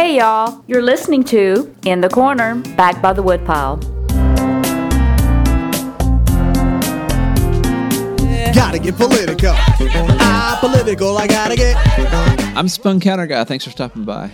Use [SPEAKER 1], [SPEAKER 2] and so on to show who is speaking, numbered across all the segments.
[SPEAKER 1] Hey y'all, you're listening to In the Corner, back by the woodpile.
[SPEAKER 2] Gotta get political. Ah, political, I gotta get.
[SPEAKER 3] I'm Spun Counter Guy. Thanks for stopping by.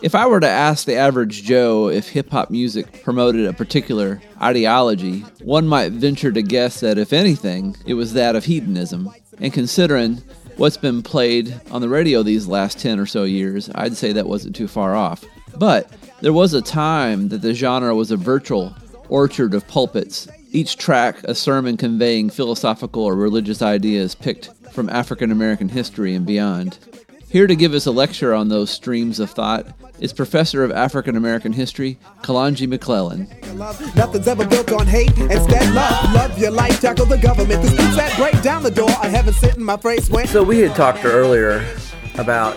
[SPEAKER 3] If I were to ask the average Joe if hip hop music promoted a particular ideology, one might venture to guess that if anything, it was that of hedonism. And considering what's been played on the radio these last 10 or so years, I'd say that wasn't too far off. But there was a time that the genre was a virtual orchard of pulpits, each track a sermon conveying philosophical or religious ideas picked from African American history and beyond. Here to give us a lecture on those streams of thought is Professor of African American History, Kalonji McClellan.
[SPEAKER 2] Nothing's ever built on hate. Instead, love. Love your life. Tackle the government. The streets that break down the door. I haven't sit in my face when.
[SPEAKER 4] So we had talked earlier about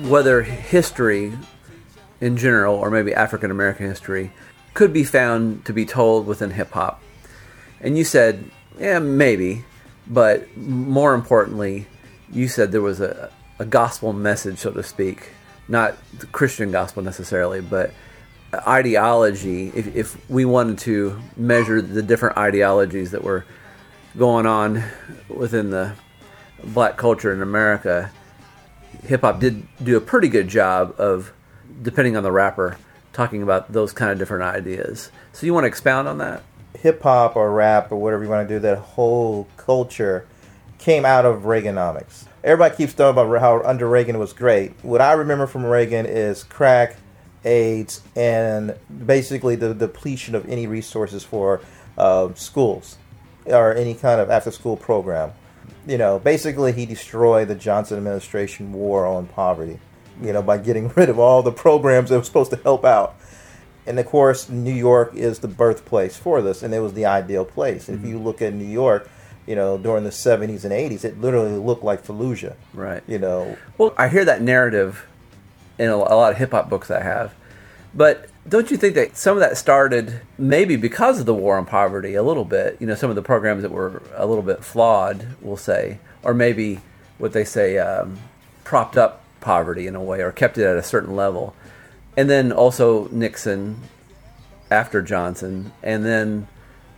[SPEAKER 4] whether history in general, or maybe African American history, could be found to be told within hip hop. And you said, yeah, maybe, but more importantly, you said there was a, a gospel message, so to speak, not the Christian gospel necessarily, but ideology. If, if we wanted to measure the different ideologies that were going on within the black culture in America, hip hop did do a pretty good job of, depending on the rapper, talking about those kind of different ideas. So you want to expound on that?
[SPEAKER 5] hip hop or rap or whatever you want to do, that whole culture came out of Reaganomics. Everybody keeps talking about how under Reagan was great. What I remember from Reagan is crack, AIDS, and basically the depletion of any resources for uh, schools or any kind of after school program. You know, basically he destroyed the Johnson administration war on poverty, you know, by getting rid of all the programs that were supposed to help out and of course, New York is the birthplace for this, and it was the ideal place. Mm-hmm. If you look at New York, you know, during the 70s and 80s, it literally looked like Fallujah.
[SPEAKER 4] Right.
[SPEAKER 5] You know.
[SPEAKER 4] Well, I hear that narrative in a, a lot of hip hop books I have, but don't you think that some of that started maybe because of the war on poverty a little bit? You know, some of the programs that were a little bit flawed, we'll say, or maybe what they say um, propped up poverty in a way or kept it at a certain level and then also Nixon after Johnson, and then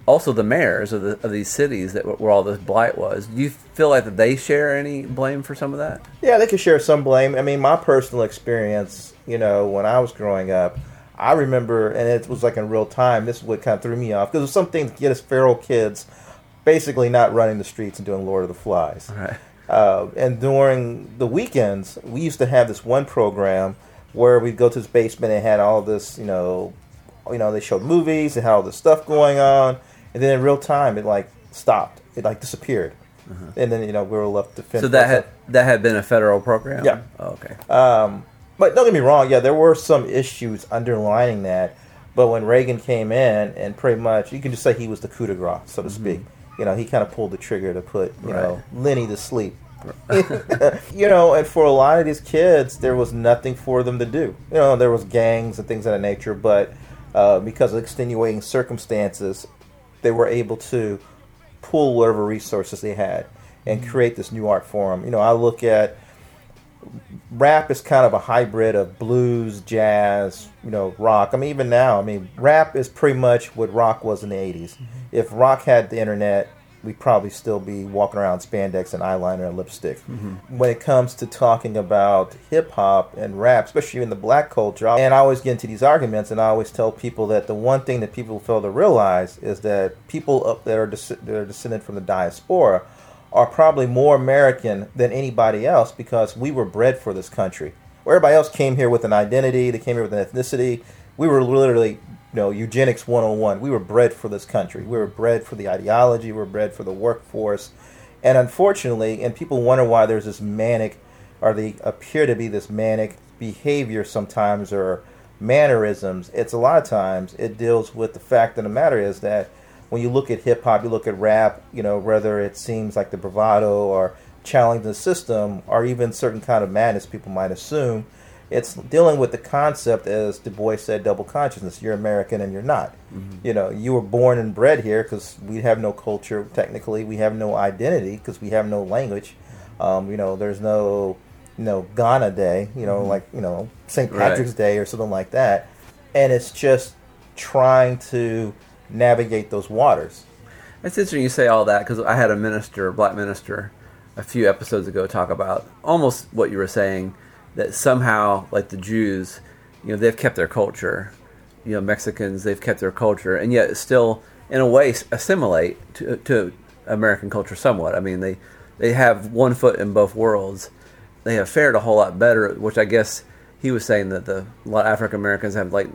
[SPEAKER 4] also the mayors of, the, of these cities that where all this blight was. Do you feel like that they share any blame for some of that?
[SPEAKER 5] Yeah, they could share some blame. I mean, my personal experience, you know, when I was growing up, I remember, and it was like in real time. This is what kind of threw me off because some things to get us feral kids basically not running the streets and doing Lord of the Flies.
[SPEAKER 4] Right.
[SPEAKER 5] Uh, and during the weekends, we used to have this one program where we'd go to this basement and had all this, you know, you know, they showed movies and had all this stuff going on, and then in real time it like stopped, it like disappeared, uh-huh. and then you know we were left to finish.
[SPEAKER 4] So that had that had been a federal program.
[SPEAKER 5] Yeah.
[SPEAKER 4] Oh, okay.
[SPEAKER 5] Um, but don't get me wrong, yeah, there were some issues underlining that. But when Reagan came in, and pretty much you can just say he was the coup de grace, so to mm-hmm. speak. You know, he kind of pulled the trigger to put you right. know Lenny to sleep. you know, and for a lot of these kids, there was nothing for them to do. You know, there was gangs and things of that nature, but uh, because of extenuating circumstances, they were able to pull whatever resources they had and mm-hmm. create this new art form. You know, I look at rap is kind of a hybrid of blues, jazz, you know, rock. I mean, even now, I mean, rap is pretty much what rock was in the 80s. Mm-hmm. If rock had the internet, we'd probably still be walking around spandex and eyeliner and lipstick. Mm-hmm. When it comes to talking about hip hop and rap, especially in the black culture, and I always get into these arguments, and I always tell people that the one thing that people fail to realize is that people up that are, that are descended from the diaspora are probably more American than anybody else because we were bred for this country. Where everybody else came here with an identity, they came here with an ethnicity. We were literally you know, eugenics 101. We were bred for this country. We were bred for the ideology. We were bred for the workforce. And unfortunately, and people wonder why there's this manic, or they appear to be this manic behavior sometimes, or mannerisms. It's a lot of times it deals with the fact of the matter is that when you look at hip hop, you look at rap, you know, whether it seems like the bravado or challenging the system, or even certain kind of madness people might assume it's dealing with the concept, as Du Bois said, double consciousness. You're American and you're not. Mm-hmm. You know, you were born and bred here because we have no culture. Technically, we have no identity because we have no language. Um, you know, there's no you know, Ghana Day, you know, like, you know, St.
[SPEAKER 4] Right.
[SPEAKER 5] Patrick's Day or something like that. And it's just trying to navigate those waters.
[SPEAKER 4] It's interesting you say all that because I had a minister, a black minister, a few episodes ago talk about almost what you were saying that somehow, like the Jews, you know, they've kept their culture. You know, Mexicans, they've kept their culture, and yet still, in a way, assimilate to, to American culture somewhat. I mean, they they have one foot in both worlds. They have fared a whole lot better, which I guess he was saying that the a lot of African Americans have like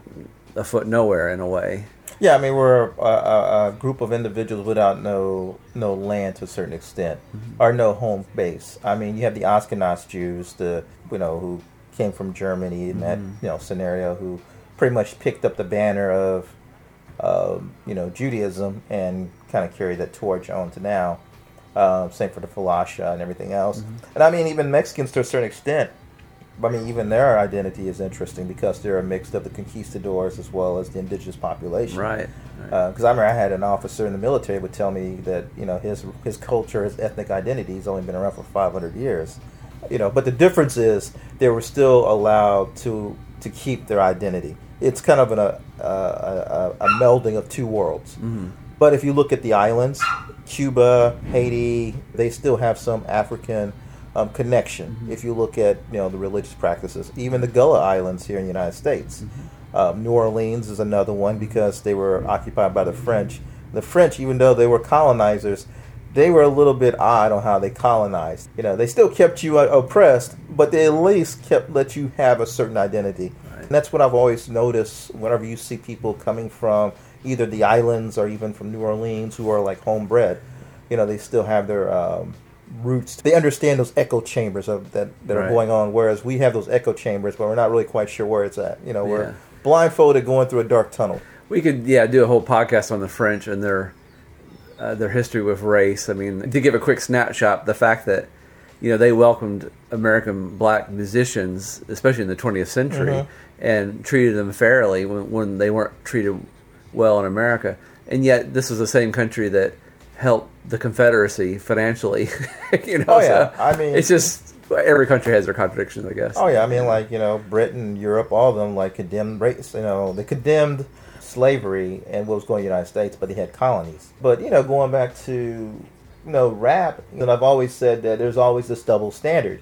[SPEAKER 4] a foot nowhere in a way.
[SPEAKER 5] Yeah, I mean we're a, a, a group of individuals without no no land to a certain extent, or no home base. I mean, you have the Ashkenaz Jews, the you know who came from Germany in that you know scenario, who pretty much picked up the banner of um, you know Judaism and kind of carried that torch on to now. Um, same for the Falasha and everything else. And I mean, even Mexicans to a certain extent. I mean, even their identity is interesting because they're a mix of the conquistadors as well as the indigenous population.
[SPEAKER 4] Right.
[SPEAKER 5] Because uh, I remember I had an officer in the military would tell me that you know his his culture, his ethnic identity, has only been around for 500 years. You know, but the difference is they were still allowed to to keep their identity. It's kind of an, uh, a, a, a, a melding of two worlds. Mm-hmm. But if you look at the islands, Cuba, Haiti, they still have some African um, connection. If you look at you know the religious practices, even the Gullah Islands here in the United States, um, New Orleans is another one because they were occupied by the French. The French, even though they were colonizers, they were a little bit odd on how they colonized. You know, they still kept you uh, oppressed, but they at least kept let you have a certain identity. And that's what I've always noticed whenever you see people coming from either the islands or even from New Orleans who are like homebred. You know, they still have their um, roots. They understand those echo chambers of that that
[SPEAKER 4] Right.
[SPEAKER 5] are going on, whereas we have those echo chambers, but we're not really quite sure where it's at. You know, we're
[SPEAKER 4] Yeah.
[SPEAKER 5] blindfolded going through a dark tunnel.
[SPEAKER 4] We could, yeah, do a whole podcast on the French and their uh, their history with race. I mean, to give a quick snapshot, the fact that you know they welcomed American black musicians, especially in the 20th century, and treated them fairly when, when they weren't treated well in America, and yet this was the same country that helped the Confederacy financially. you know,
[SPEAKER 5] Oh, yeah.
[SPEAKER 4] so
[SPEAKER 5] I mean-
[SPEAKER 4] it's just every country has their contradictions, I guess.
[SPEAKER 5] Oh yeah, I mean like you know Britain, Europe, all of them like condemned race. You know they condemned slavery and what was going on in the United States, but they had colonies. But you know going back to you know rap, you know I've always said that there's always this double standard.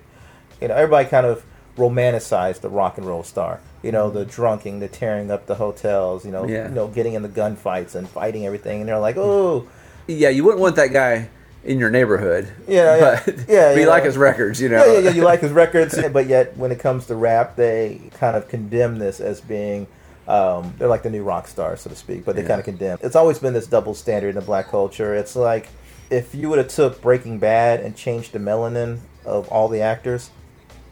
[SPEAKER 5] You know everybody kind of romanticized the rock and roll star. You know the drunking, the tearing up the hotels. You know
[SPEAKER 4] Yeah.
[SPEAKER 5] you know getting in the gunfights and fighting everything, and they're like oh.
[SPEAKER 4] Yeah, you wouldn't want that guy in your neighborhood.
[SPEAKER 5] Yeah, yeah.
[SPEAKER 4] but,
[SPEAKER 5] Yeah,
[SPEAKER 4] but you
[SPEAKER 5] you
[SPEAKER 4] like
[SPEAKER 5] know.
[SPEAKER 4] his records, you know.
[SPEAKER 5] Yeah, yeah, yeah. You like his records, but yet when it comes to rap, they kind of condemn this as being. Um, they're like the new rock stars, so to speak, but they
[SPEAKER 4] Yeah.
[SPEAKER 5] kind of condemn. It's always been this double standard in the black culture. It's like if you would have took Breaking Bad and changed the melanin of all the actors,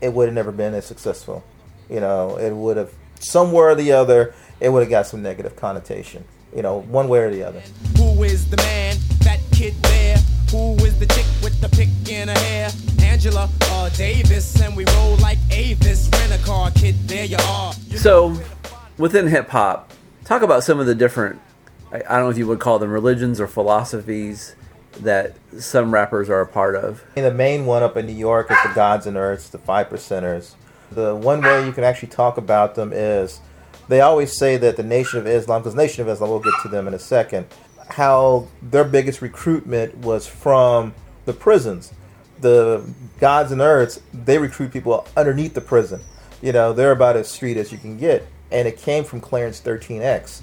[SPEAKER 5] it would have never been as successful. You know, it would have somewhere or the other, it would have got some negative connotation. You know, one way or the other.
[SPEAKER 6] Who is the man? That kid there. Who is the chick with the pick in her hair? Angela uh, Davis, and we roll like Avis. Rent a car, kid. There you are.
[SPEAKER 4] So, within hip hop, talk about some of the different, I, I don't know if you would call them religions or philosophies that some rappers are a part of.
[SPEAKER 5] And the main one up in New York is the Gods and Earths, the Five Percenters. The one way you can actually talk about them is they always say that the Nation of Islam, because Nation of Islam, we'll get to them in a second, how their biggest recruitment was from the prisons. The Gods and Earths, they recruit people underneath the prison. You know, they're about as street as you can get. And it came from Clarence 13X,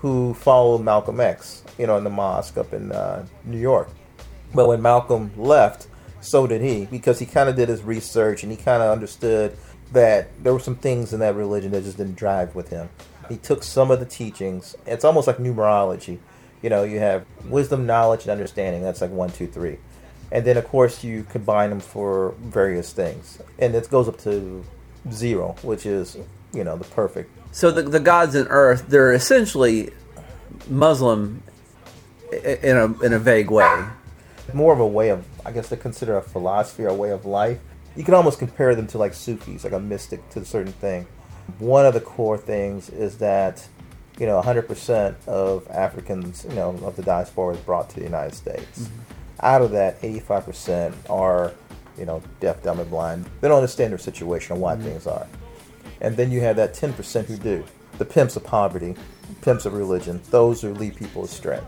[SPEAKER 5] who followed Malcolm X, you know, in the mosque up in uh, New York. But when Malcolm left, so did he, because he kind of did his research and he kind of understood that there were some things in that religion that just didn't drive with him. He took some of the teachings. It's almost like numerology. You know, you have wisdom, knowledge, and understanding. That's like one, two, three. And then, of course, you combine them for various things. And it goes up to zero, which is, you know, the perfect.
[SPEAKER 4] So, the, the gods in earth, they're essentially Muslim in a, in a vague way.
[SPEAKER 5] More of a way of, I guess, they consider a philosophy or a way of life. You can almost compare them to like Sufis, like a mystic to a certain thing. One of the core things is that, you know, 100% of Africans, you know, of the diaspora is brought to the United States. Mm-hmm. Out of that, 85% are, you know, deaf, dumb, and blind. They don't understand their situation and why mm-hmm. things are. And then you have that 10% who do. The pimps of poverty, pimps of religion, those who lead people astray.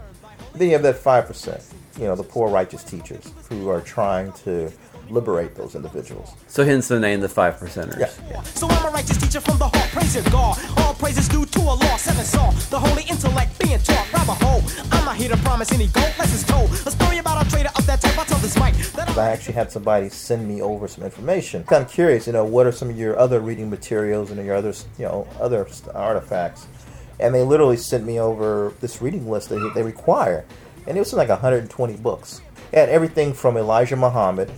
[SPEAKER 5] Then you have that 5%, you know, the poor righteous teachers who are trying to liberate those individuals.
[SPEAKER 4] So hence the name, the five percenters.
[SPEAKER 5] Yeah.
[SPEAKER 7] So I'm a righteous teacher from the heart, praise your God. All praises due to Allah, seven saw. The holy intellect being taught, grab a hold. I'm not here to promise any gold, less is told. A story about a trader of that type, I tell this mic. That
[SPEAKER 5] I actually had somebody send me over some information. I'm curious, you know, what are some of your other reading materials and your other, you know, other artifacts? And they literally sent me over this reading list that they require, and it was like 120 books. It had everything from Elijah Muhammad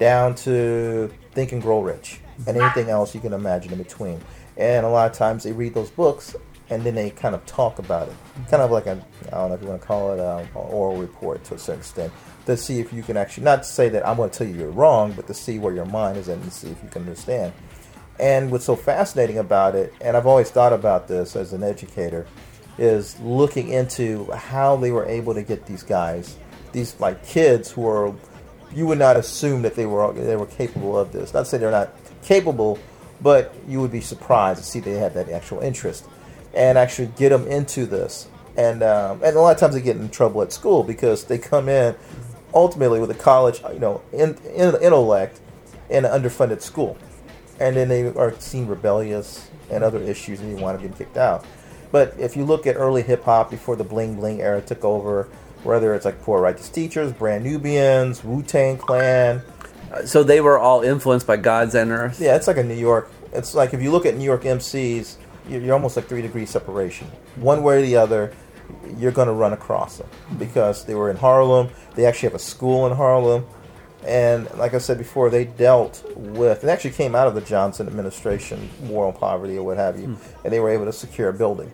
[SPEAKER 5] down to Think and Grow Rich, and anything else you can imagine in between. And a lot of times they read those books and then they kind of talk about it, kind of like a I don't know if you want to call it um, a, an oral report to a certain extent, to see if you can actually not say that I'm going to tell you you're wrong, but to see where your mind is at and see if you can understand. And what's so fascinating about it, and I've always thought about this as an educator, is looking into how they were able to get these guys, these like kids who are, you would not assume that they were they were capable of this. Not to say they're not capable, but you would be surprised to see they had that actual interest, and actually get them into this. And um, and a lot of times they get in trouble at school because they come in ultimately with a college, you know, in, in intellect in an underfunded school and then they are seen rebellious and other issues, and you want to get kicked out. But if you look at early hip hop before the bling bling era took over, whether it's like Poor Righteous Teachers, Brand Nubians, Wu Tang Clan, uh,
[SPEAKER 4] So they were all influenced by God's and Earth.
[SPEAKER 5] yeah, it's like a New York. It's like if you look at New York MCs, you're, you're almost like three degrees separation. One way or the other, you're going to run across them because they were in Harlem. They actually have a school in Harlem. And like I said before, they dealt with, it actually came out of the Johnson administration, war on poverty or what have you, hmm. and they were able to secure a building.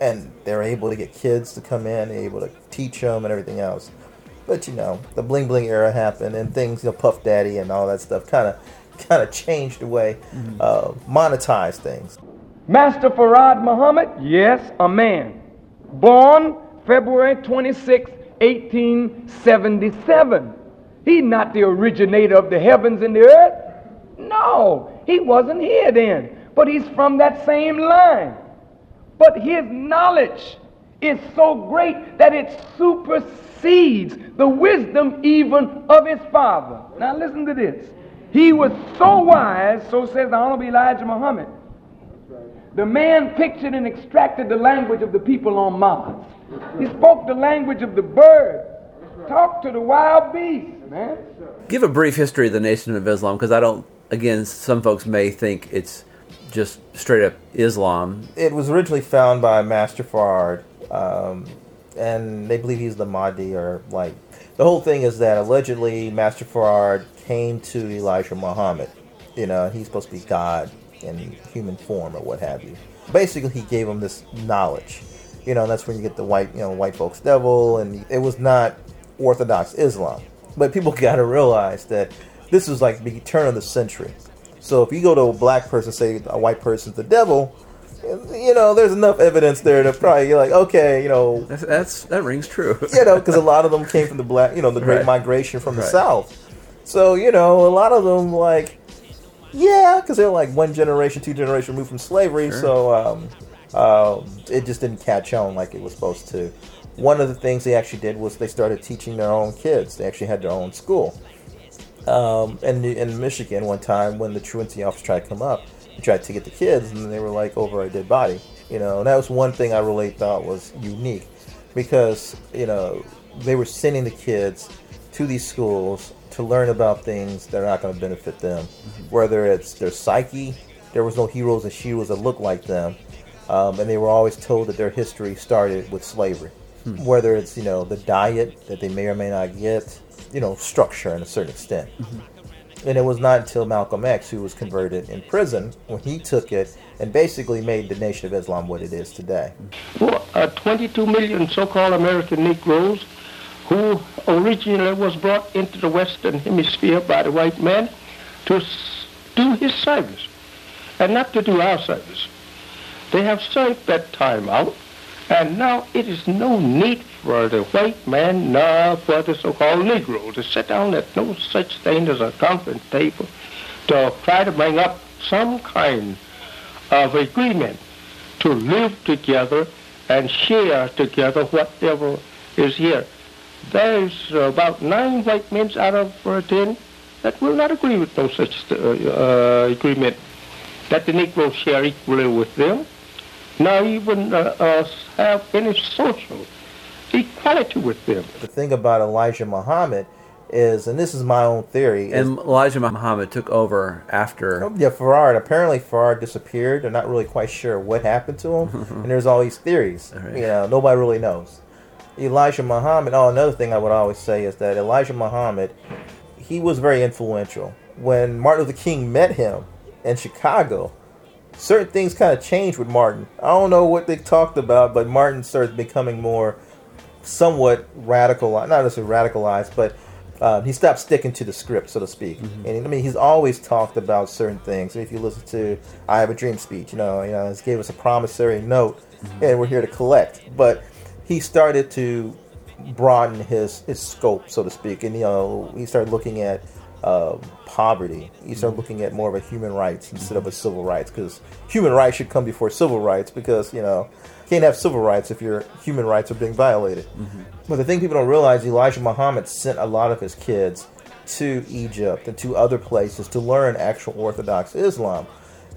[SPEAKER 5] And they're able to get kids to come in, able to teach them and everything else. But you know, the bling bling era happened, and things, you know, Puff Daddy and all that stuff, kind of, kind of changed the way, uh, monetize things.
[SPEAKER 8] Master Farad Muhammad, yes, a man. Born February 26, 1877. He not the originator of the heavens and the earth. No, he wasn't here then. But he's from that same line. But his knowledge is so great that it supersedes the wisdom even of his father. Now listen to this. He was so wise, so says the Honorable Elijah Muhammad. The man pictured and extracted the language of the people on Mars. He spoke the language of the birds. Talked to the wild beasts, man.
[SPEAKER 4] Give a brief history of the Nation of Islam because I don't. Again, some folks may think it's just straight up Islam.
[SPEAKER 5] it was originally found by Master Farad, um, and they believe he's the Mahdi, or like the whole thing is that allegedly Master Farad came to Elijah Muhammad. You know, he's supposed to be God in human form or what have you. Basically, he gave him this knowledge. You know, that's when you get the white, you know, white folks devil, and it was not Orthodox Islam. But people got to realize that this is like the turn of the century. So if you go to a black person, say a white person's the devil, you know, there's enough evidence there to probably you're like, okay, you know,
[SPEAKER 4] That's, that's that rings true.
[SPEAKER 5] you know, because a lot of them came from the black, you know, the Great
[SPEAKER 4] Right.
[SPEAKER 5] Migration from the
[SPEAKER 4] Right.
[SPEAKER 5] South. So you know, a lot of them like, yeah, because they're like one generation, two generation removed from slavery. So um, um, it just didn't catch on like it was supposed to. One of the things they actually did was they started teaching their own kids. They actually had their own school. Um, and in Michigan, one time when the truancy officer tried to come up, he tried to get the kids, and they were like over a dead body. You know, and that was one thing I really thought was unique, because you know they were sending the kids to these schools to learn about things that are not going to benefit them, whether it's their psyche. There was no heroes and heroes that looked like them, um, and they were always told that their history started with slavery. Whether it's you know the diet that they may or may not get, you know structure in a certain extent. And it was not until Malcolm X, who was converted in prison, when he took it and basically made the Nation of Islam what it is today.
[SPEAKER 9] for uh, 22 million so-called American Negroes who originally was brought into the Western Hemisphere by the white man to do his service and not to do our service. They have served that time out And now it is no need for the white man nor for the so-called Negro to sit down at no such thing as a conference table to try to bring up some kind of agreement to live together and share together whatever is here. There's about nine white men out of uh, ten that will not agree with no such uh, uh, agreement that the Negroes share equally with them, nor even uh, uh, have any social equality with them.
[SPEAKER 5] The thing about Elijah Muhammad is, and this is my own theory, is,
[SPEAKER 4] And Elijah Muhammad took over after.
[SPEAKER 5] Oh, yeah, Farad. Apparently, Farad disappeared. They're not really quite sure what happened to him, and there's all these theories.
[SPEAKER 4] All right.
[SPEAKER 5] You know, nobody really knows. Elijah Muhammad. Oh, another thing I would always say is that Elijah Muhammad, he was very influential. When Martin Luther King met him in Chicago, certain things kind of changed with Martin. I don't know what they talked about, but Martin started becoming more somewhat radical, not necessarily radicalized, but uh, he stopped sticking to the script, so to speak. And I mean, he's always talked about certain things. If you listen to "I Have a Dream" speech, you know, you know, he gave us a promissory note, and we're here to collect. But he started to broaden his his scope, so to speak, and you know, he started looking at uh, poverty. You start looking at more of a human rights instead of a civil rights, because human rights should come before civil rights, because you know, you can't have civil rights if your human rights are being violated. But the thing people don't realize, Elijah Muhammad sent a lot of his kids to Egypt and to other places to learn actual Orthodox Islam.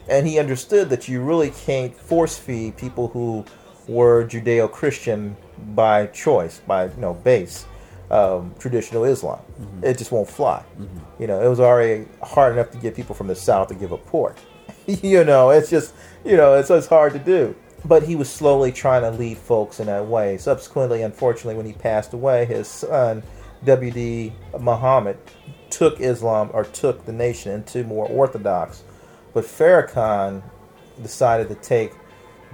[SPEAKER 5] And he understood that you really can't force feed people who were Judeo Christian by choice, by you know base um, traditional Islam. It just won't fly. You know, it was already hard enough to get people from the South to give up pork. you know, it's just you know, it's, it's hard to do. But he was slowly trying to lead folks in that way. Subsequently, unfortunately, when he passed away, his son W.D. Muhammad took Islam or took the nation into more orthodox. But Farrakhan decided to take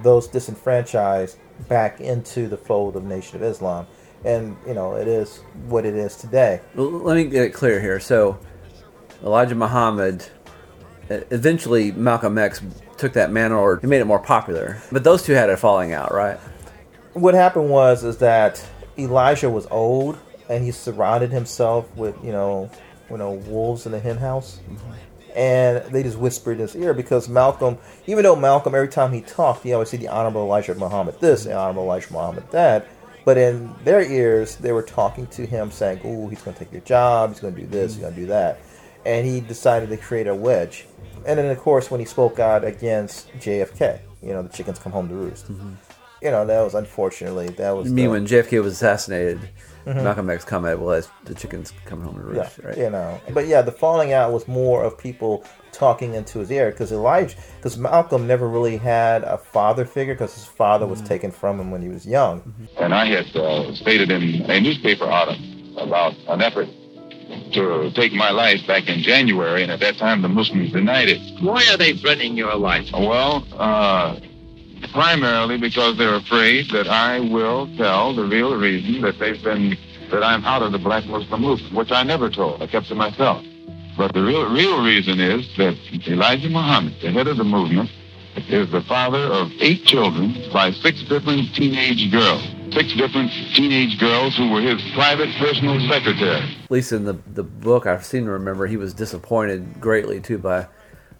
[SPEAKER 5] those disenfranchised back into the fold of Nation of Islam. And, you know, it is what it is today.
[SPEAKER 4] Well, let me get it clear here. So, Elijah Muhammad, eventually Malcolm X took that mantle or he made it more popular. But those two had a falling out, right?
[SPEAKER 5] What happened was is that Elijah was old and he surrounded himself with, you know, you know, wolves in the hen house. Mm-hmm. And they just whispered in his ear because Malcolm, even though Malcolm, every time he talked, he always said the Honorable Elijah Muhammad this, the Honorable Elijah Muhammad that. But in their ears, they were talking to him saying, "Oh, he's going to take your job. He's going to do this. He's going to do that." And he decided to create a wedge. And then, of course, when he spoke out against JFK, you know, the chickens come home to roost. Mm-hmm. You know, that was unfortunately that was.
[SPEAKER 4] You mean
[SPEAKER 5] the-
[SPEAKER 4] when JFK was assassinated,
[SPEAKER 5] Mhm.
[SPEAKER 4] Malcolm X commented, well, that's the chickens coming home to roost,
[SPEAKER 5] yeah,
[SPEAKER 4] right?
[SPEAKER 5] you know. But yeah, the falling out was more of people talking into his ear because Elijah, because Malcolm never really had a father figure because his father was taken from him when he was young.
[SPEAKER 10] And I had uh, stated in a newspaper article about an effort to take my life back in January, and at that time the Muslims denied it.
[SPEAKER 11] Why are they threatening your life?
[SPEAKER 10] Well, uh, primarily because they're afraid that I will tell the real reason that they've been that I'm out of the black Muslim movement, which I never told. I kept to myself. But the real real reason is that Elijah Muhammad, the head of the movement, is the father of eight children by six different teenage girls. Six different teenage girls who were his private personal secretary.
[SPEAKER 4] At least in the the book, I seem to remember he was disappointed greatly too by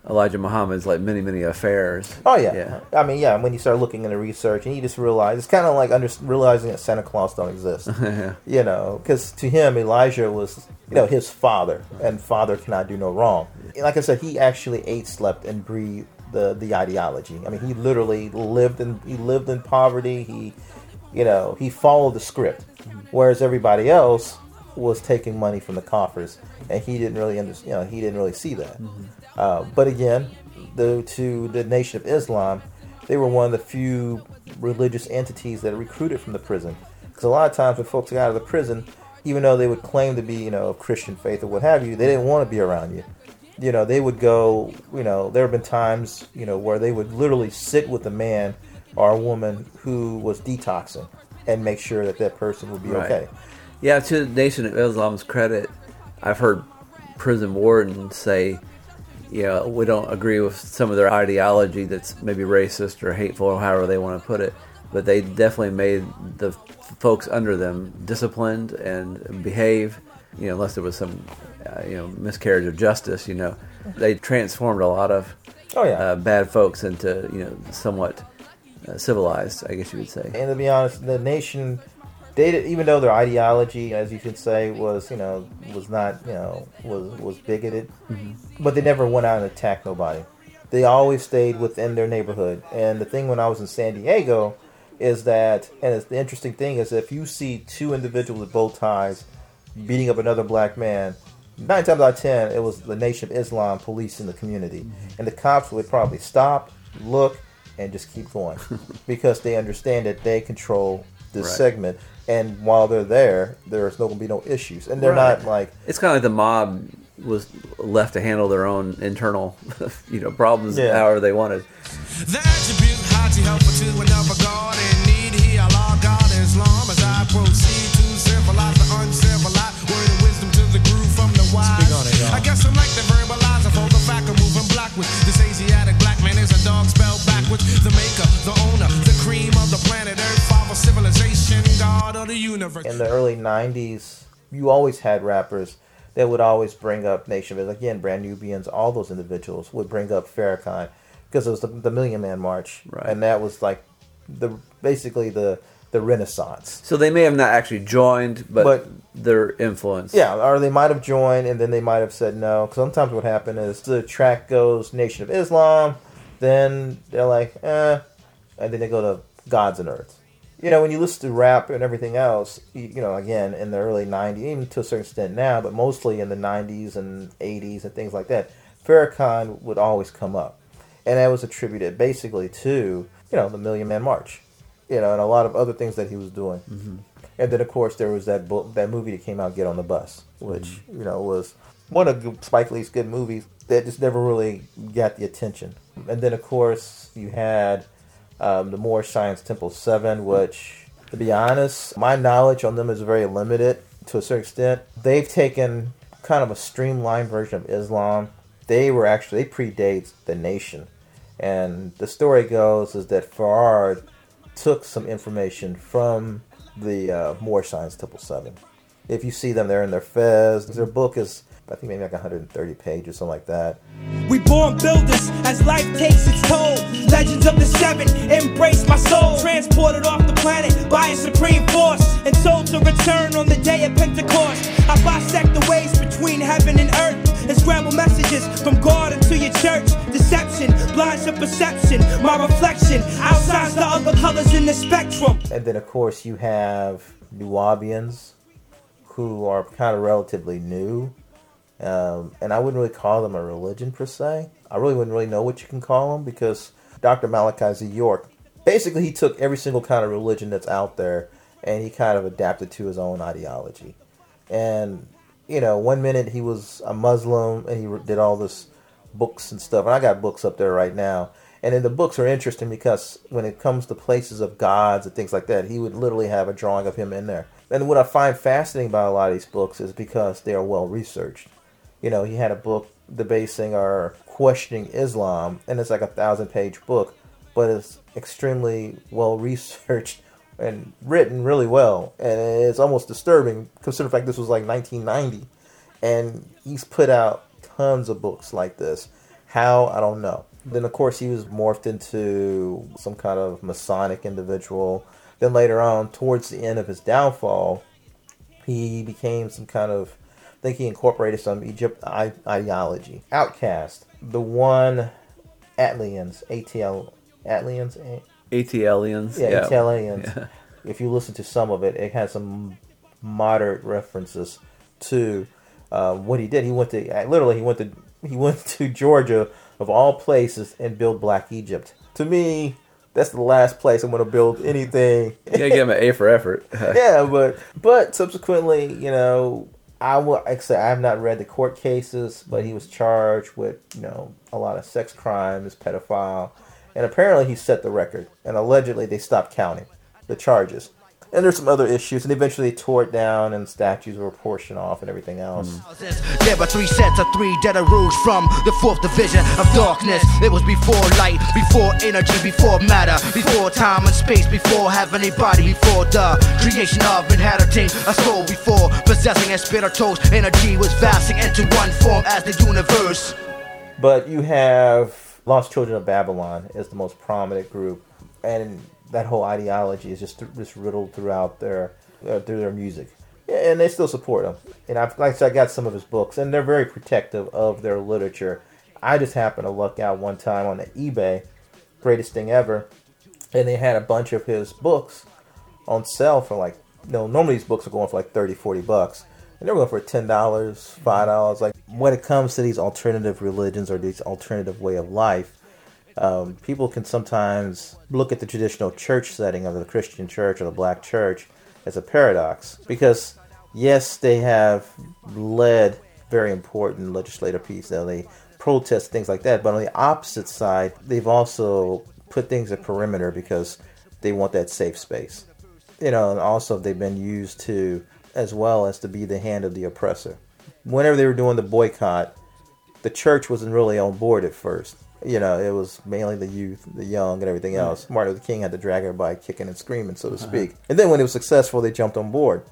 [SPEAKER 4] Elijah Muhammad's like many many affairs.
[SPEAKER 5] Oh yeah. yeah. I mean yeah. When you start looking into research and you just realize it's kind of like under, realizing that Santa Claus don't exist.
[SPEAKER 4] Yeah.
[SPEAKER 5] You know, because to him Elijah was you know his father, and father cannot do no wrong. Like I said, he actually ate, slept, and breathed the the ideology. I mean, he literally lived in he lived in poverty. He, you know, he followed the script, whereas everybody else was taking money from the coffers, and he didn't really understand. You know, he didn't really see that. Mm-hmm. Uh, but again, the to the Nation of Islam, they were one of the few religious entities that are recruited from the prison. Because a lot of times when folks got out of the prison, even though they would claim to be, you know, of Christian faith or what have you, they didn't want to be around you. You know, they would go, you know, there have been times, you know, where they would literally sit with a man or a woman who was detoxing and make sure that that person would be
[SPEAKER 4] Right.
[SPEAKER 5] okay.
[SPEAKER 4] Yeah, to the Nation of Islam's credit, I've heard prison wardens say, you know, we don't agree with some of their ideology that's maybe racist or hateful or however they want to put it. but they definitely made the folks under them disciplined and behave. You know, unless there was some, uh, you know, miscarriage of justice. You know, they transformed a lot of
[SPEAKER 5] Oh, yeah.
[SPEAKER 4] uh, bad folks into you know somewhat uh, civilized. I guess you would say.
[SPEAKER 5] And to be honest, the nation, they even though their ideology, as you could say, was you know was not you know was was bigoted, mm-hmm. but they never went out and attacked nobody. They always stayed within their neighborhood. And the thing when I was in San Diego is that, and it's, the interesting thing is if you see two individuals with bow ties beating up another black man. Nine times out of ten, it was the Nation of Islam police in the community, mm-hmm. and the cops would probably stop, look, and just keep going because they understand that they control this
[SPEAKER 4] Right.
[SPEAKER 5] segment, and while they're there, there's no going to be no issues, and they're
[SPEAKER 4] Right.
[SPEAKER 5] not like
[SPEAKER 4] It's kind of like the mob was left to handle their own internal, you know, problems
[SPEAKER 5] Yeah.
[SPEAKER 4] however they wanted.
[SPEAKER 6] The attribute Haji helpful to another God in need. He Allah God Islam as I proceed to civilize the uncivilized. Word of wisdom to the groove from the wise.
[SPEAKER 7] On it.
[SPEAKER 6] I guess I'm like the verbalizer for the fact of moving blackwards. This Asiatic black man is a dog spelled backwards. The maker, the owner, the cream of the planet the universe.
[SPEAKER 5] in the early 90s you always had rappers that would always bring up nation of again brand nubians all those individuals would bring up Farrakhan because it was the, the million man march
[SPEAKER 4] Right.
[SPEAKER 5] and that was like the basically the the renaissance
[SPEAKER 4] So they may have not actually joined, but,
[SPEAKER 5] But-
[SPEAKER 4] their influence.
[SPEAKER 5] yeah or they might have joined and then they might have said no 'Cause sometimes what happened is the track goes nation of islam then they're like eh and then they go to gods and earth you know, when you listen to rap and everything else, you, you know, again, in the early 90s, even to a certain extent now, but mostly in the 90s and 80s and things like that, Farrakhan would always come up. And that was attributed basically to, you know, the Million Man March, you know, and a lot of other things that he was doing. Mm-hmm. And then, of course, there was that book, that movie that came out, Get on the Bus, which, mm-hmm. you know, was one of Spike Lee's good movies that just never really got the attention. And then, of course, you had um, the Moorish Science Temple 7, which, to be honest, my knowledge on them is very limited to a certain extent. They've taken kind of a streamlined version of Islam. They were actually, they predate the nation. And the story goes is that Farad took some information from the uh, Science Temple 7. If you see them, they're in their fez. Their book is, I think, maybe like 130 pages, something like that.
[SPEAKER 7] We born builders as life takes its toll. Legends of the seven embrace my soul. Transported off the planet by a supreme force and told to return on the day of Pentecost. I bisect the ways between heaven and earth and scramble messages from God into your church. Deception blinds your perception. My reflection outshines the other colors in the spectrum.
[SPEAKER 5] And then, of course, you have Nubians who are kind of relatively new. Um, and I wouldn't really call them a religion per se. I really wouldn't really know what you can call them because Dr. Malachi Z. York, basically, he took every single kind of religion that's out there and he kind of adapted to his own ideology. And, you know, one minute he was a Muslim and he did all this books and stuff. And I got books up there right now. And then the books are interesting because when it comes to places of gods and things like that, he would literally have a drawing of him in there. And what I find fascinating about a lot of these books is because they are well researched. You know, he had a book debasing or questioning Islam, and it's like a thousand page book, but it's extremely well researched and written really well. And it's almost disturbing considering the fact this was like 1990. And he's put out tons of books like this. How? I don't know. Then, of course, he was morphed into some kind of Masonic individual. Then later on, towards the end of his downfall, he became some kind of think he incorporated some Egypt I- ideology. OutKast, the one ATLiens, ATL ATLiens, A-
[SPEAKER 4] ATLiens.
[SPEAKER 5] yeah,
[SPEAKER 4] Yeah.
[SPEAKER 5] ATLiens.
[SPEAKER 4] Yeah.
[SPEAKER 5] If you listen to some of it, it has some moderate references to uh, what he did. He went to literally he went to he went to Georgia of all places and built Black Egypt. To me, that's the last place I'm going to build anything.
[SPEAKER 4] You gotta give him an A for effort.
[SPEAKER 5] yeah, but but subsequently, you know, I will. Say, I have not read the court cases, but he was charged with you know a lot of sex crimes, pedophile, and apparently he set the record. And allegedly, they stopped counting the charges. And there's some other issues, and eventually they tore it down, and statues were portioned off, and everything else. Mm.
[SPEAKER 12] There were three sets of three dead arose from the fourth division of darkness. It was before light, before energy, before matter, before time and space, before having a body, before the creation of inheriting a soul, before possessing a spiritual energy was vastly into one form as the universe.
[SPEAKER 5] But you have Lost Children of Babylon as the most prominent group, and that whole ideology is just just riddled throughout their uh, through their music, and they still support him. And I've like I said, I got some of his books, and they're very protective of their literature. I just happened to look out one time on the eBay, greatest thing ever, and they had a bunch of his books on sale for like you know normally these books are going for like 30 40 bucks and they're going for ten dollars five dollars like when it comes to these alternative religions or these alternative way of life um, people can sometimes look at the traditional church setting of the christian church or the black church as a paradox because yes they have led very important legislative pieces they protest things like that but on the opposite side they've also put things at perimeter because they want that safe space you know, and also they've been used to as well as to be the hand of the oppressor. Whenever they were doing the boycott, the church wasn't really on board at first. You know, it was mainly the youth, the young, and everything else. Martin Luther King had to drag everybody kicking and screaming, so to
[SPEAKER 13] Uh-huh.
[SPEAKER 5] speak. And then when it was successful, they jumped on board.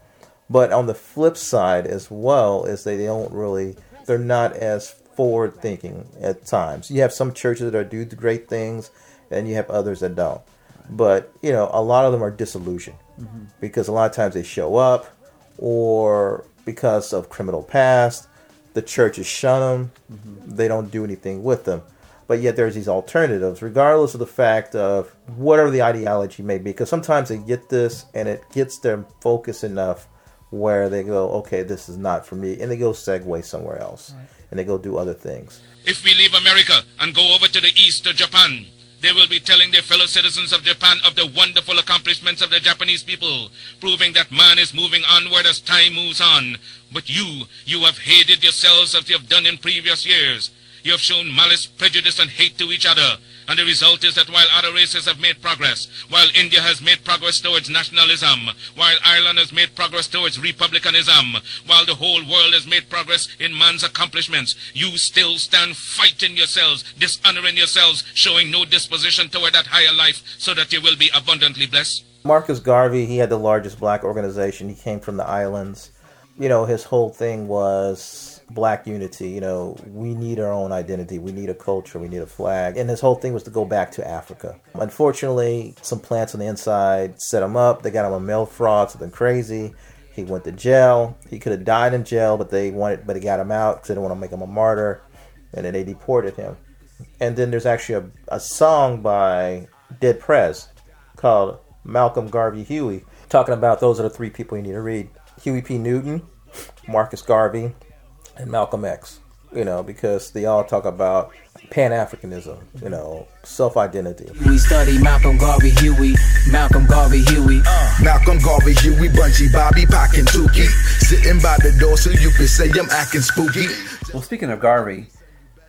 [SPEAKER 5] But on the flip side as well is they don't really, they're not as forward thinking at times. You have some churches that are do great things, and you have others that don't. But you know, a lot of them are disillusioned
[SPEAKER 13] Mhm.
[SPEAKER 5] because a lot of times they show up, or because of criminal past, the churches shun them. They don't do anything with them. But yet there's these alternatives, regardless of the fact of whatever the ideology may be. Because sometimes they get this and it gets them focused enough where they go, okay, this is not for me, and they go segue somewhere else, and they go do other things.
[SPEAKER 14] If we leave America and go over to the east to Japan, they will be telling their fellow citizens of Japan of the wonderful accomplishments of the Japanese people, proving that man is moving onward as time moves on. But you, you have hated yourselves as you have done in previous years. You have shown malice, prejudice, and hate to each other. And the result is that while other races have made progress, while India has made progress towards nationalism, while Ireland has made progress towards republicanism, while the whole world has made progress in man's accomplishments, you still stand fighting yourselves, dishonoring yourselves, showing no disposition toward that higher life, so that you will be abundantly blessed.
[SPEAKER 5] Marcus Garvey, he had the largest black organization. He came from the islands. You know, his whole thing was black unity. You know, we need our own identity. We need a culture. We need a flag. And his whole thing was to go back to Africa. Unfortunately, some plants on the inside set him up. They got him a mail fraud, something crazy. He went to jail. He could have died in jail, but they wanted, but they got him out because they didn't want to make him a martyr, and then they deported him. And then there's actually a, a song by Dead Prez called Malcolm Garvey Huey, talking about those are the three people you need to read: Huey P. Newton, Marcus Garvey, and Malcolm X. You know, because they all talk about Pan Africanism, you know, self identity.
[SPEAKER 12] We study Malcolm Garvey Huey, Malcolm Garvey Huey. Uh.
[SPEAKER 15] Malcolm Garvey, Huey, Bunchy, Bobby, Pac, and Tookie. Sitting by the door so you can say I'm acting spooky.
[SPEAKER 3] Well, speaking of Garvey,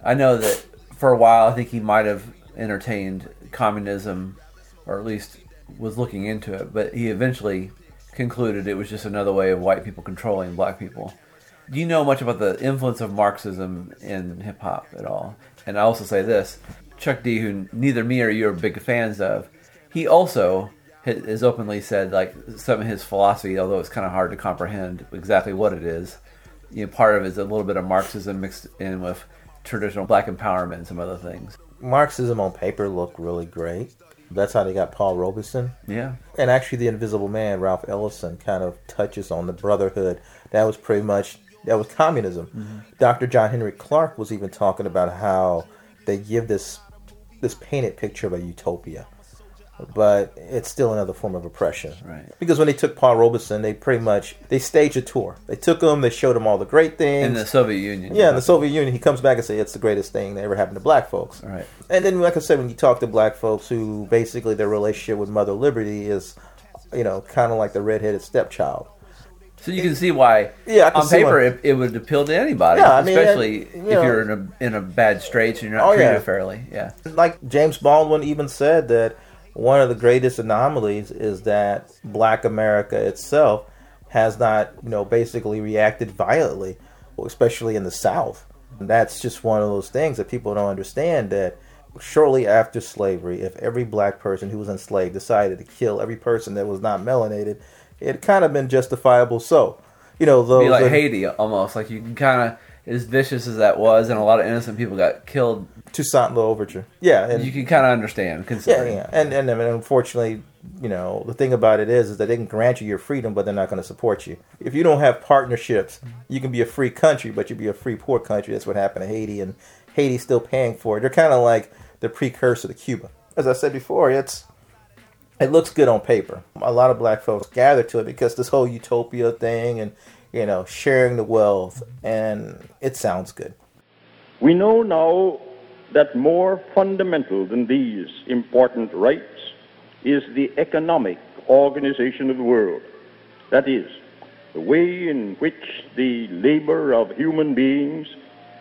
[SPEAKER 3] I know that for a while I think he might have entertained communism, or at least was looking into it, but he eventually concluded it was just another way of white people controlling black people. Do you know much about the influence of Marxism in hip hop at all? And I also say this Chuck D, who neither me or you are big fans of, he also has openly said like some of his philosophy, although it's kind of hard to comprehend exactly what it is. You know, part of it is a little bit of Marxism mixed in with traditional black empowerment and some other things.
[SPEAKER 5] Marxism on paper looked really great. That's how they got Paul Robeson.
[SPEAKER 3] Yeah.
[SPEAKER 5] And actually, the Invisible Man, Ralph Ellison, kind of touches on the brotherhood. That was pretty much that was communism.
[SPEAKER 3] Mhm.
[SPEAKER 5] Dr. John Henrik Clarke was even talking about how they give this this painted picture of a utopia, but it's still another form of oppression.
[SPEAKER 3] Right.
[SPEAKER 5] Because when they took Paul Robeson, they pretty much they staged a tour. They took him, they showed him all the great things
[SPEAKER 3] In the Soviet Union.
[SPEAKER 5] Yeah, in the Soviet Union, he comes back and say it's the greatest thing that ever happened to black folks.
[SPEAKER 3] Right.
[SPEAKER 5] And then, like I said, when you talk to black folks who basically their relationship with Mother Liberty is, you know, kind of like the redheaded stepchild.
[SPEAKER 3] So you can see why,
[SPEAKER 5] Yeah,
[SPEAKER 3] on paper, it, it would appeal to anybody,
[SPEAKER 5] Yeah, I mean,
[SPEAKER 3] especially
[SPEAKER 5] you
[SPEAKER 3] if
[SPEAKER 5] know-
[SPEAKER 3] you're in a in a bad straits and you're not
[SPEAKER 5] Oh,
[SPEAKER 3] treated
[SPEAKER 5] yeah.
[SPEAKER 3] fairly. Yeah.
[SPEAKER 5] Like James Baldwin even said that one of the greatest anomalies is that Black America itself has not, you know, basically reacted violently, especially in the South. And that's just one of those things that people don't understand that shortly after slavery, if every black person who was enslaved decided to kill every person that was not melanated, it kind of been justifiable. So, you know, those
[SPEAKER 4] be like Haiti almost. Like you can kind of, as vicious as that was, and a lot of innocent people got killed.
[SPEAKER 5] Toussaint L'Ouverture. Yeah, and
[SPEAKER 4] you can kind of understand.
[SPEAKER 5] Yeah,
[SPEAKER 4] Considering.
[SPEAKER 5] yeah, and and I mean, unfortunately, you know, the thing about it is, is that they can grant you your freedom, but they're not going to support you. If you don't have partnerships, you can be a free country, but you'll be a free poor country. That's what happened to Haiti, and Haiti's still paying for it. They're kind of like the precursor to Cuba. As I said before, it's it looks good on paper. A lot of black folks gather to it because this whole utopia thing and you know sharing the wealth, and it sounds good.
[SPEAKER 13] We know now that more fundamental than these important rights is the economic organization of the world. That is, the way in which the labor of human beings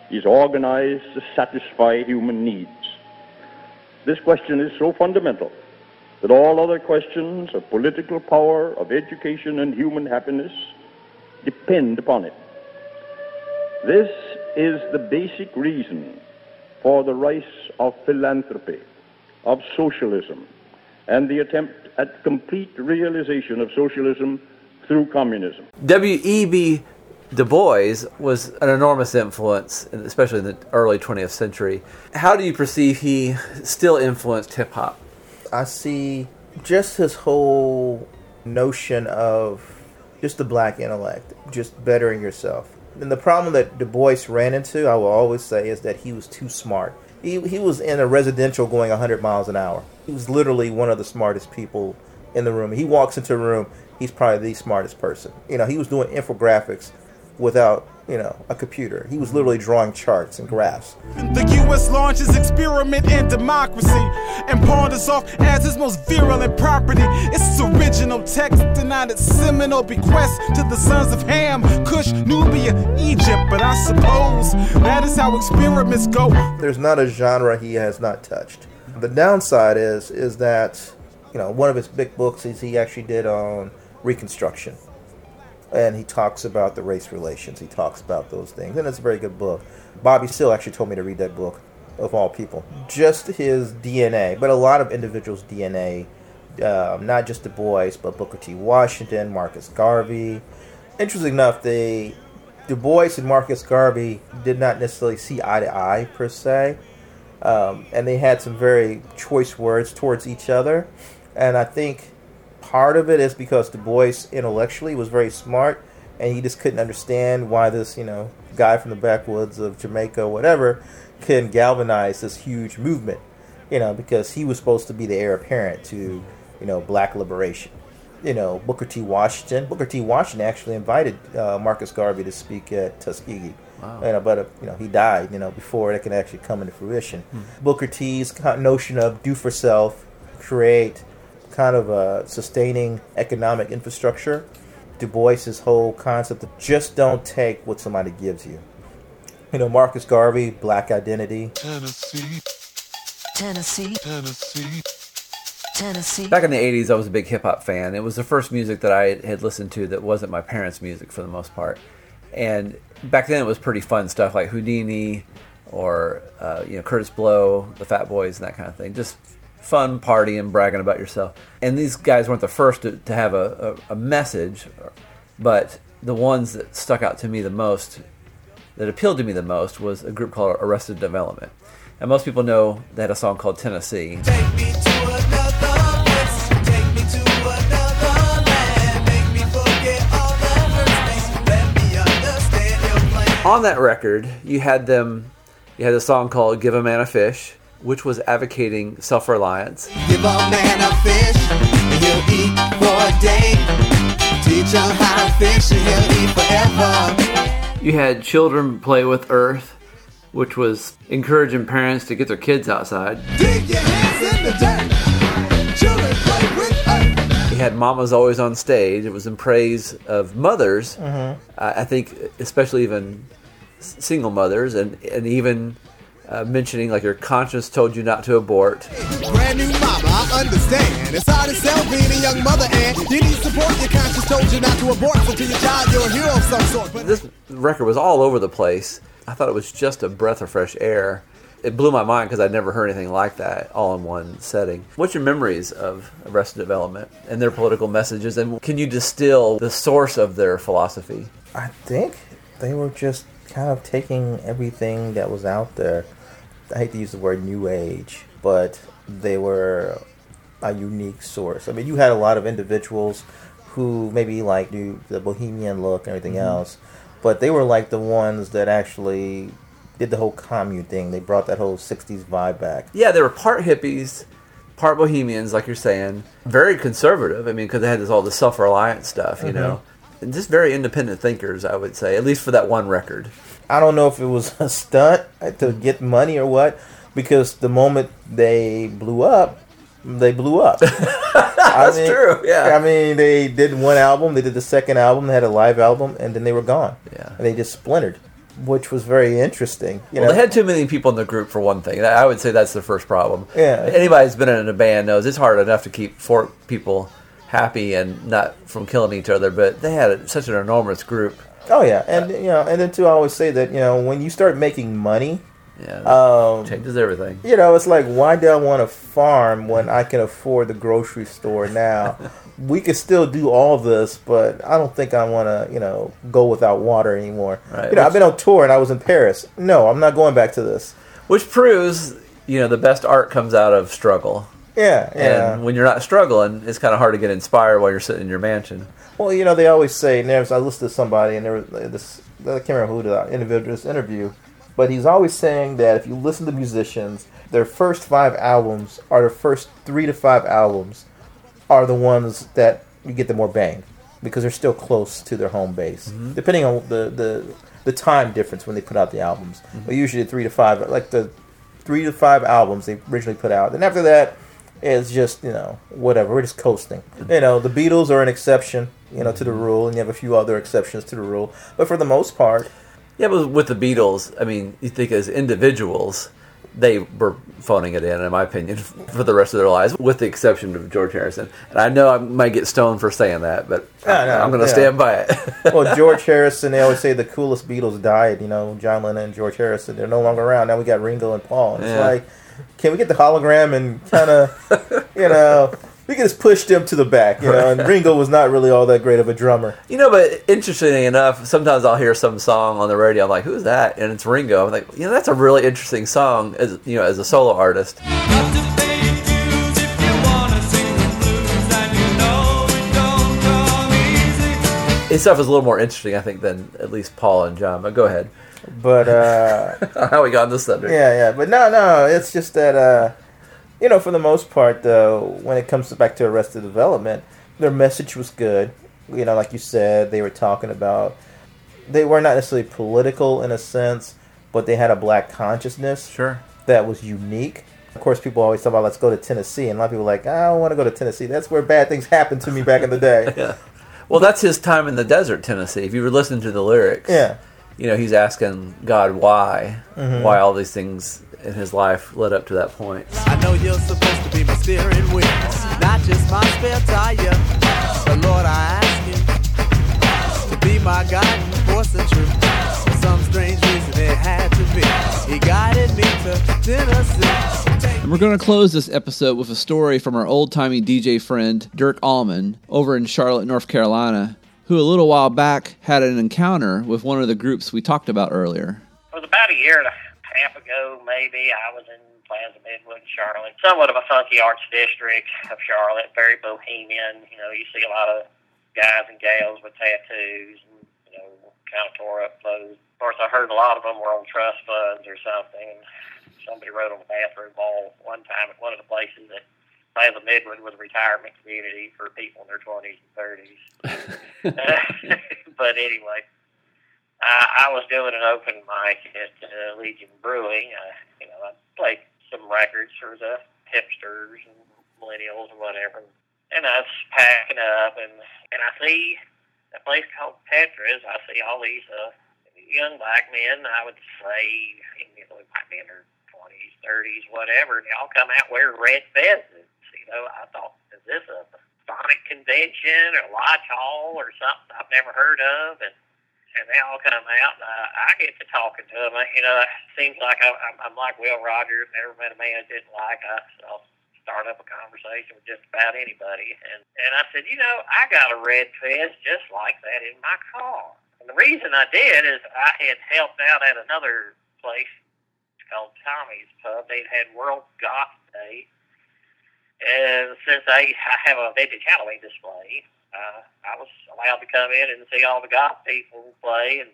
[SPEAKER 13] is organized to satisfy human needs. This question is so fundamental that all other questions of political power, of education, and human happiness depend upon it. This is the basic reason for the rise of philanthropy, of socialism, and the attempt at complete realization of socialism through communism.
[SPEAKER 4] W.E.B. Du Bois was an enormous influence, especially in the early 20th century. How do you perceive he still influenced hip hop?
[SPEAKER 5] I see just his whole notion of just the black intellect, just bettering yourself. And the problem that Du Bois ran into, I will always say, is that he was too smart. He, he was in a residential going 100 miles an hour. He was literally one of the smartest people in the room. He walks into a room, he's probably the smartest person. You know, he was doing infographics without, you know, a computer. He was literally drawing charts and graphs.
[SPEAKER 16] The U.S. launches experiment in democracy and pawned us off as its most virulent property. It's original text denied its seminal bequest to the sons of Ham, Cush, Nubia, Egypt. But I suppose that is how experiments go.
[SPEAKER 5] There's not a genre he has not touched. The downside is is that you know one of his big books is he actually did on Reconstruction, and he talks about the race relations. He talks about those things, and it's a very good book. Bobby Still actually told me to read that book, of all people. Just his DNA, but a lot of individuals' DNA, um, not just Du Bois, but Booker T. Washington, Marcus Garvey. Interesting enough, they Du Bois and Marcus Garvey did not necessarily see eye to eye per se, um, and they had some very choice words towards each other. And I think part of it is because Du Bois intellectually was very smart, and he just couldn't understand why this, you know, guy from the backwoods of Jamaica or whatever can galvanize this huge movement, you know, because he was supposed to be the heir apparent to, you know, black liberation. You know, Booker T. Washington. Booker T. Washington actually invited uh, Marcus Garvey to speak at Tuskegee.
[SPEAKER 4] Wow.
[SPEAKER 5] You know, but uh, you know he died. You know before it can actually come into fruition. Booker T's notion of do for self, create kind of a sustaining economic infrastructure. Du Bois's whole concept of just don't take what somebody gives you. You know, Marcus Garvey, black identity.
[SPEAKER 15] Tennessee,
[SPEAKER 17] Tennessee,
[SPEAKER 15] Tennessee.
[SPEAKER 17] Tennessee.
[SPEAKER 4] Back in the 80s, I was a big hip hop fan. It was the first music that I had listened to that wasn't my parents' music for the most part. And back then, it was pretty fun stuff like Whodini or uh, you know Kurtis Blow, the Fat Boys, and that kind of thing. Just fun party and bragging about yourself. And these guys weren't the first to, to have a, a, a message, but the ones that stuck out to me the most, that appealed to me the most, was a group called Arrested Development. And most people know they had a song called Tennessee. On that record, you had them, you had a song called Give a Man a Fish, which was advocating self reliance.
[SPEAKER 18] Give a man a fish, and he'll eat for a day. Teach him how to fish, and he'll eat forever.
[SPEAKER 4] You had Children Play with Earth, which was encouraging parents to get their kids outside.
[SPEAKER 18] Dig your hands in the dirt. Children play with earth.
[SPEAKER 4] You had Mamas Always on Stage. It was in praise of mothers.
[SPEAKER 5] Mhm.
[SPEAKER 4] Uh, I think, especially even single mothers, and, and even uh, mentioning like your conscience told you not to abort.
[SPEAKER 2] Brand new mama, I understand. It's hard to sell being a young mother, and you need support. Your conscience told you not to abort, so to your child, you're a hero of some sort. But
[SPEAKER 4] This record was all over the place. I thought it was just a breath of fresh air. It blew my mind because I'd never heard anything like that all in one setting. What's your memories of Arrested Development and their political messages? And can you distill the source of their philosophy?
[SPEAKER 5] I think they were just kind of taking everything that was out there. I hate to use the word new age, but they were a unique source. I mean, you had a lot of individuals who maybe like do the bohemian look and everything
[SPEAKER 4] Mhm.
[SPEAKER 5] else, but they were like the ones that actually did the whole commune thing. They brought that whole 60s vibe back.
[SPEAKER 4] Yeah, they were part hippies, part bohemians, like you're saying. Very conservative. I mean, because they had this all the self-reliant stuff, you
[SPEAKER 5] Mhm.
[SPEAKER 4] know. And just very independent thinkers, I would say, at least for that one record.
[SPEAKER 5] I don't know if it was a stunt to get money or what, because the moment they blew up, they blew up.
[SPEAKER 4] That's true, yeah.
[SPEAKER 5] I mean, they did one album, they did the second album, they had a live album, and then they were gone.
[SPEAKER 4] Yeah,
[SPEAKER 5] and they just splintered, which was very interesting. You
[SPEAKER 4] well,
[SPEAKER 5] know,
[SPEAKER 4] they had too many people in the group for one thing. I would say that's the first problem.
[SPEAKER 5] Yeah.
[SPEAKER 4] Anybody who's been in a band knows it's hard enough to keep four people happy and not from killing each other, but they had such an enormous group.
[SPEAKER 5] Oh yeah, and you know, and then too, I always say that you know when you start making money,
[SPEAKER 4] yeah,
[SPEAKER 5] um,
[SPEAKER 4] changes everything.
[SPEAKER 5] You know, it's like why do I want to farm when I can afford the grocery store now? we could still do all this, but I don't think I want to, you know, go without water anymore.
[SPEAKER 4] Right,
[SPEAKER 5] You know, I've been on tour and I was in Paris. No, I'm not going back to this.
[SPEAKER 4] Which proves, you know, the best art comes out of struggle.
[SPEAKER 5] Yeah, yeah.
[SPEAKER 4] And when you're not struggling, it's kind of hard to get inspired while you're sitting in your mansion.
[SPEAKER 5] Well, you know, they always say, and there's, I listened to somebody, and there was this, I can't remember who the individual this interview, but he's always saying that if you listen to musicians, their first five albums are the first three to five albums are the ones that you get the more bang because they're still close to their home base,
[SPEAKER 4] Mhm.
[SPEAKER 5] depending on the, the the time difference when they put out the albums. But usually three to five, like the three to five albums they originally put out, and after that, it's just you know whatever. We're just coasting. You know, the Beatles are an exception, you know, to the mm-hmm. rule, and you have a few other exceptions to the rule. But for the most part,
[SPEAKER 4] Yeah, but with the Beatles, I mean, you think as individuals, they were phoning it in, in my opinion, for the rest of their lives, with the exception of George Harrison. And I know I might get stoned for saying that, but
[SPEAKER 5] no,
[SPEAKER 4] I'm going to stand by it.
[SPEAKER 5] well, George Harrison, they always say the coolest Beatles died. You know, John Lennon and George Harrison, they're no longer around. Now we got Ringo and Paul. And
[SPEAKER 4] Yeah.
[SPEAKER 5] It's like, can we get the hologram and kind of, you know, we can just push them to the back, you know. And Ringo was not really all that great of a drummer.
[SPEAKER 4] You know, but interestingly enough, sometimes I'll hear some song on the radio. I'm like, "Who's that?" And it's Ringo. I'm like, "You know, that's a really interesting song as you know, as a solo artist." His stuff is a little more interesting, I think, than at least Paul and John. But go ahead.
[SPEAKER 5] But uh,
[SPEAKER 4] how we got on this subject?
[SPEAKER 5] Yeah, yeah, but no, no, it's just that uh, you know, for the most part, though, when it comes back to Arrested Development, their message was good. You know, like you said, they were talking about they were not necessarily political in a sense, but they had a black consciousness.
[SPEAKER 4] Sure.
[SPEAKER 5] That was unique. Of course, people always talk about let's go to Tennessee, and a lot of people are like, I don't want to go to Tennessee. That's where bad things happened to me back in the day.
[SPEAKER 4] yeah. Well, that's his time in the desert, Tennessee. If you were listening to the lyrics,
[SPEAKER 5] Yeah.
[SPEAKER 4] you know, he's asking God why,
[SPEAKER 5] Mhm.
[SPEAKER 4] why all these things in his life led up to that point.
[SPEAKER 18] I know you're supposed to be my steering wheel, not just my spare tire. But Lord, I ask you to be my guiding force and truth. For some strange reason, it had to be. He guided me to Tennessee.
[SPEAKER 3] And we're going to close this episode with a story from our old timey DJ friend, Dirk Allman, over in Charlotte, North Carolina, who a little while back had an encounter with one of the groups we talked about earlier.
[SPEAKER 19] It was about a year and a half ago, maybe. I was in Plaza Midwood, Charlotte, somewhat of a funky arts district of Charlotte, very bohemian. You know, you see a lot of guys and gals with tattoos and, you know, kind of tore up clothes. Of course, I heard a lot of them were on trust funds or something. Somebody wrote on the bathroom wall one time at one of the places that Plaza Midwood was a retirement community for people in their 20s and 30s. but anyway, I, I was doing an open mic at uh, Legion Brewing. Uh, you know, I played some records for the hipsters and millennials and whatever. And I was packing up, and and I see a place called Petra's. I see all these uh, young black men. I would say, you know, black men are 20s, 30s, whatever, and they all come out wearing red vests. You know, I thought, is this a Sonic convention or Lodge Hall or something I've never heard of? And and they all come out. And I, I get to talking to them. You know, it seems like I, I'm, I'm like Will Rogers. Never met a man I didn't like. I, I'll start up a conversation with just about anybody. And and I said, you know, I got a red vest just like that in my car. The reason I did is I had helped out at another place called Tommy's Pub. They'd had World Goth Day. And since I, I have a vintage Halloween display, uh, I was allowed to come in and see all the goth people play and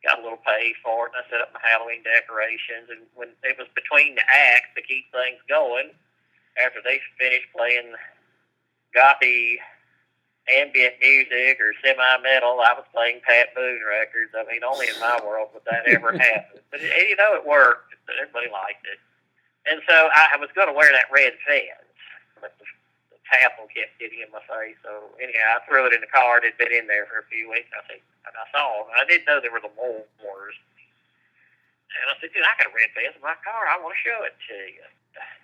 [SPEAKER 19] got a little pay for it. And I set up my Halloween decorations. And when it was between the acts to keep things going, after they finished playing gothy ambient music or semi-metal, I was playing Pat Boone records. I mean, only in my world would that ever happen. But you know, it worked. Everybody liked it. And so I was going to wear that red fez, but the, the tassel kept getting in my face. So anyhow, I threw it in the car. It had been in there for a few weeks. I said, and I saw them. I didn't know there were the moors. And I said, dude, I got a red fez in my car. I want to show it to you.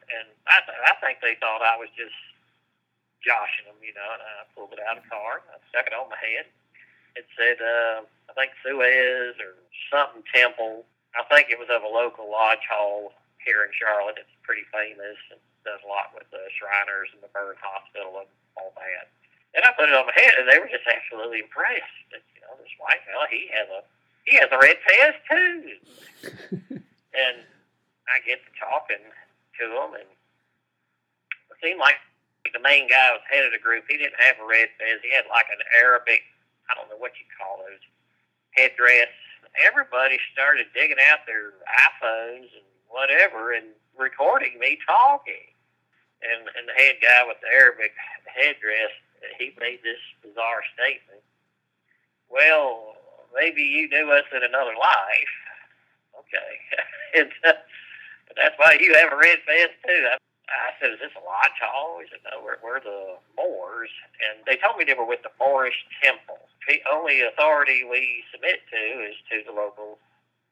[SPEAKER 19] And I, th- I think they thought I was just joshing them, you know. And I pulled it out of the car. And I stuck it on my head. It said, uh, I think Suez or something temple. I think it was of a local lodge hall here in Charlotte. It's pretty famous and does a lot with the Shriners and the Burn Hospital and all that. And I put it on my head, and they were just absolutely impressed. That, you know, this white fella, he has a he has a red fez too. and I get to talking to him, and it seemed like the main guy was head of the group. He didn't have a red fez. He had like an Arabic, I don't know what you call those headdress. Everybody started digging out their iPhones and whatever and recording me talking. And and the head guy with the Arabic headdress, he made this bizarre statement. Well, maybe you knew us in another life. Okay, and uh, that's why you have a red vest too. I, I said, "Is this a lodge hall?" He said, "No, we're, we're the Moors." And they told me they were with the Moorish Temple. The only authority we submit to is to the local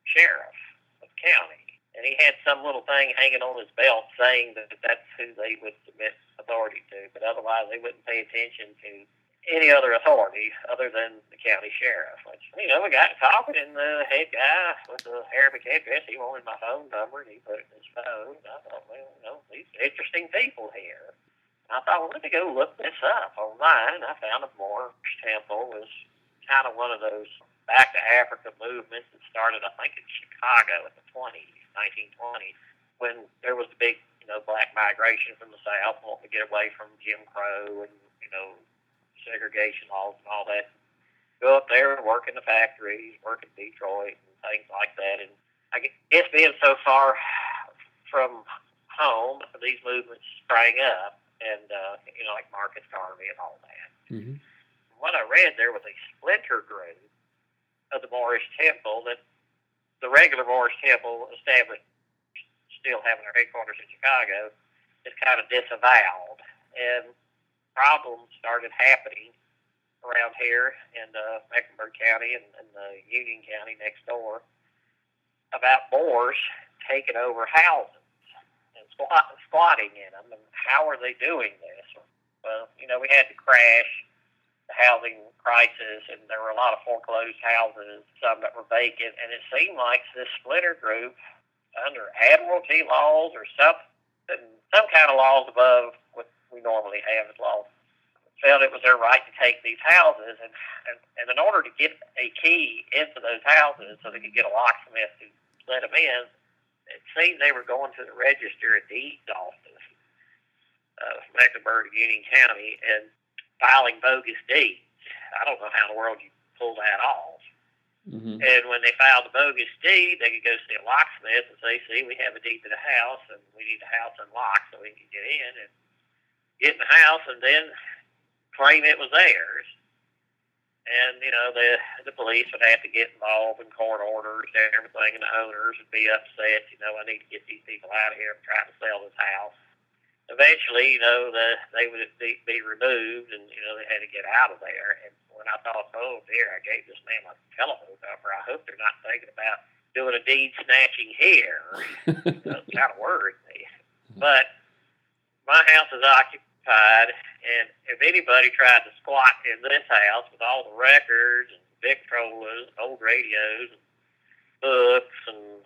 [SPEAKER 19] sheriff of the county and he had some little thing hanging on his belt saying that that's who they would submit authority to, but otherwise they wouldn't pay attention to any other authority other than the county sheriff. Which you know, we got talking, and the head guy with the Arabic address, he wanted my phone number, and he put it in his phone. And I thought, well, you know, these interesting people here. And I thought, well, let me go look this up online. And I found a Moorish temple was kind of one of those back to Africa movements that started, I think, in Chicago in the 20s. 1920, when there was the big, you know, black migration from the South, wanting to get away from Jim Crow and, you know, segregation laws and all that. Go up there and work in the factories, work in Detroit and things like that. And I guess being so far from home, these movements sprang up, and uh, you know, like Marcus Garvey and all that.
[SPEAKER 3] Mm-hmm.
[SPEAKER 19] What I read there was a splinter group of the Moorish Temple that the regular Moorish Temple established, still having their headquarters in Chicago, is kind of disavowed, and problems started happening around here in uh, Mecklenburg County and, and uh, Union County next door about Moors taking over houses and squat, squatting in them. And how are they doing this? Well, you know, we had to crash the housing crisis, and there were a lot of foreclosed houses, some that were vacant, and it seemed like this splinter group, under admiralty laws or something, some kind of laws above we normally have as laws, felt it was their right to take these houses, and, and and in order to get a key into those houses, so they could get a locksmith to let them in, it seemed they were going to the register of deeds office of Mecklenburg Union County and filing bogus deeds. I don't know how in the world you pull that off.
[SPEAKER 3] Mm-hmm.
[SPEAKER 19] And when they filed the bogus deed, they could go see a locksmith and say, "See, we have a deed to the house, and we need the house unlocked so we can get in and get in the house, and then claim it was theirs." And you know, the the police would have to get involved in court orders and everything, and the owners would be upset. You know, I need to get these people out of here. I'm trying to sell this house eventually, you know, the, they would be, be removed, and you know they had to get out of there. And when I thought, oh dear, I gave this man my telephone number. I hope they're not thinking about doing a deed snatching here. It kind of worried me. But my house is occupied, and if anybody tried to squat in this house with all the records and Victrolas, old radios, and books and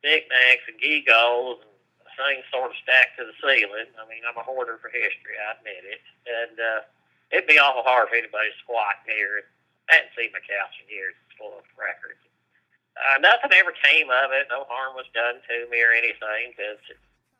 [SPEAKER 19] knickknacks and gewgaws and things sort of stacked to the ceiling. I mean, I'm a hoarder for history, I admit it. And uh, it'd be awful hard for anybody to squat here. I hadn't seen my couch in years. It's full of records. Uh, nothing ever came of it. No harm was done to me or anything because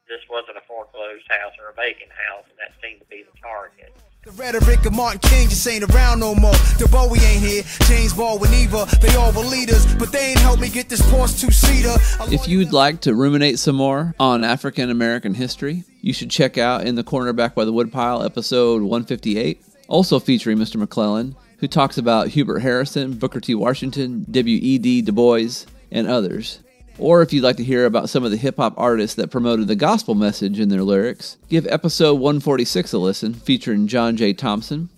[SPEAKER 19] this wasn't a foreclosed house or a vacant house, and that seemed to be the target.
[SPEAKER 2] The rhetoric of Martin King just ain't around no more. The Bowie ain't here. James Baldwin Eva, they all were leaders, but they ain't helped me get this Porsche two seater.
[SPEAKER 4] If you'd like to ruminate some more on African American history, you should check out In the Corner Back by the Woodpile, episode 158, also featuring Mr. McClellan, who talks about Hubert Harrison, Booker T. Washington, W.E.B. Du Bois, and others. Or if you'd like to hear about some of the hip hop artists that promoted the gospel message in their lyrics, give episode 146 a listen, featuring John J. Thompson.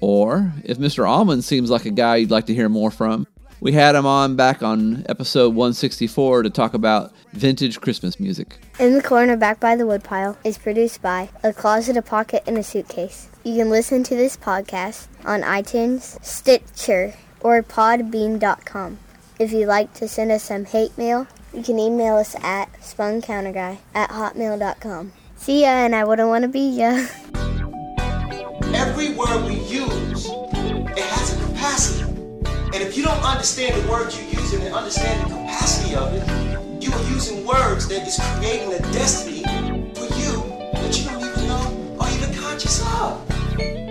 [SPEAKER 4] Or if Mr. Almond seems like a guy you'd like to hear more from, we had him on back on episode 164 to talk about vintage Christmas music.
[SPEAKER 20] In the Corner Back by the Woodpile is produced by A Closet, a Pocket, and a Suitcase. You can listen to this podcast on iTunes, Stitcher, or podbean.com. If you'd like to send us some hate mail, you can email us at spuncounterguy at hotmail.com. See ya, and I wouldn't want to be ya.
[SPEAKER 21] Every word we use, it has a capacity. And if you don't understand the words you're using and understand the capacity of it, you are using words that is creating a destiny for you that you don't even know or even conscious of.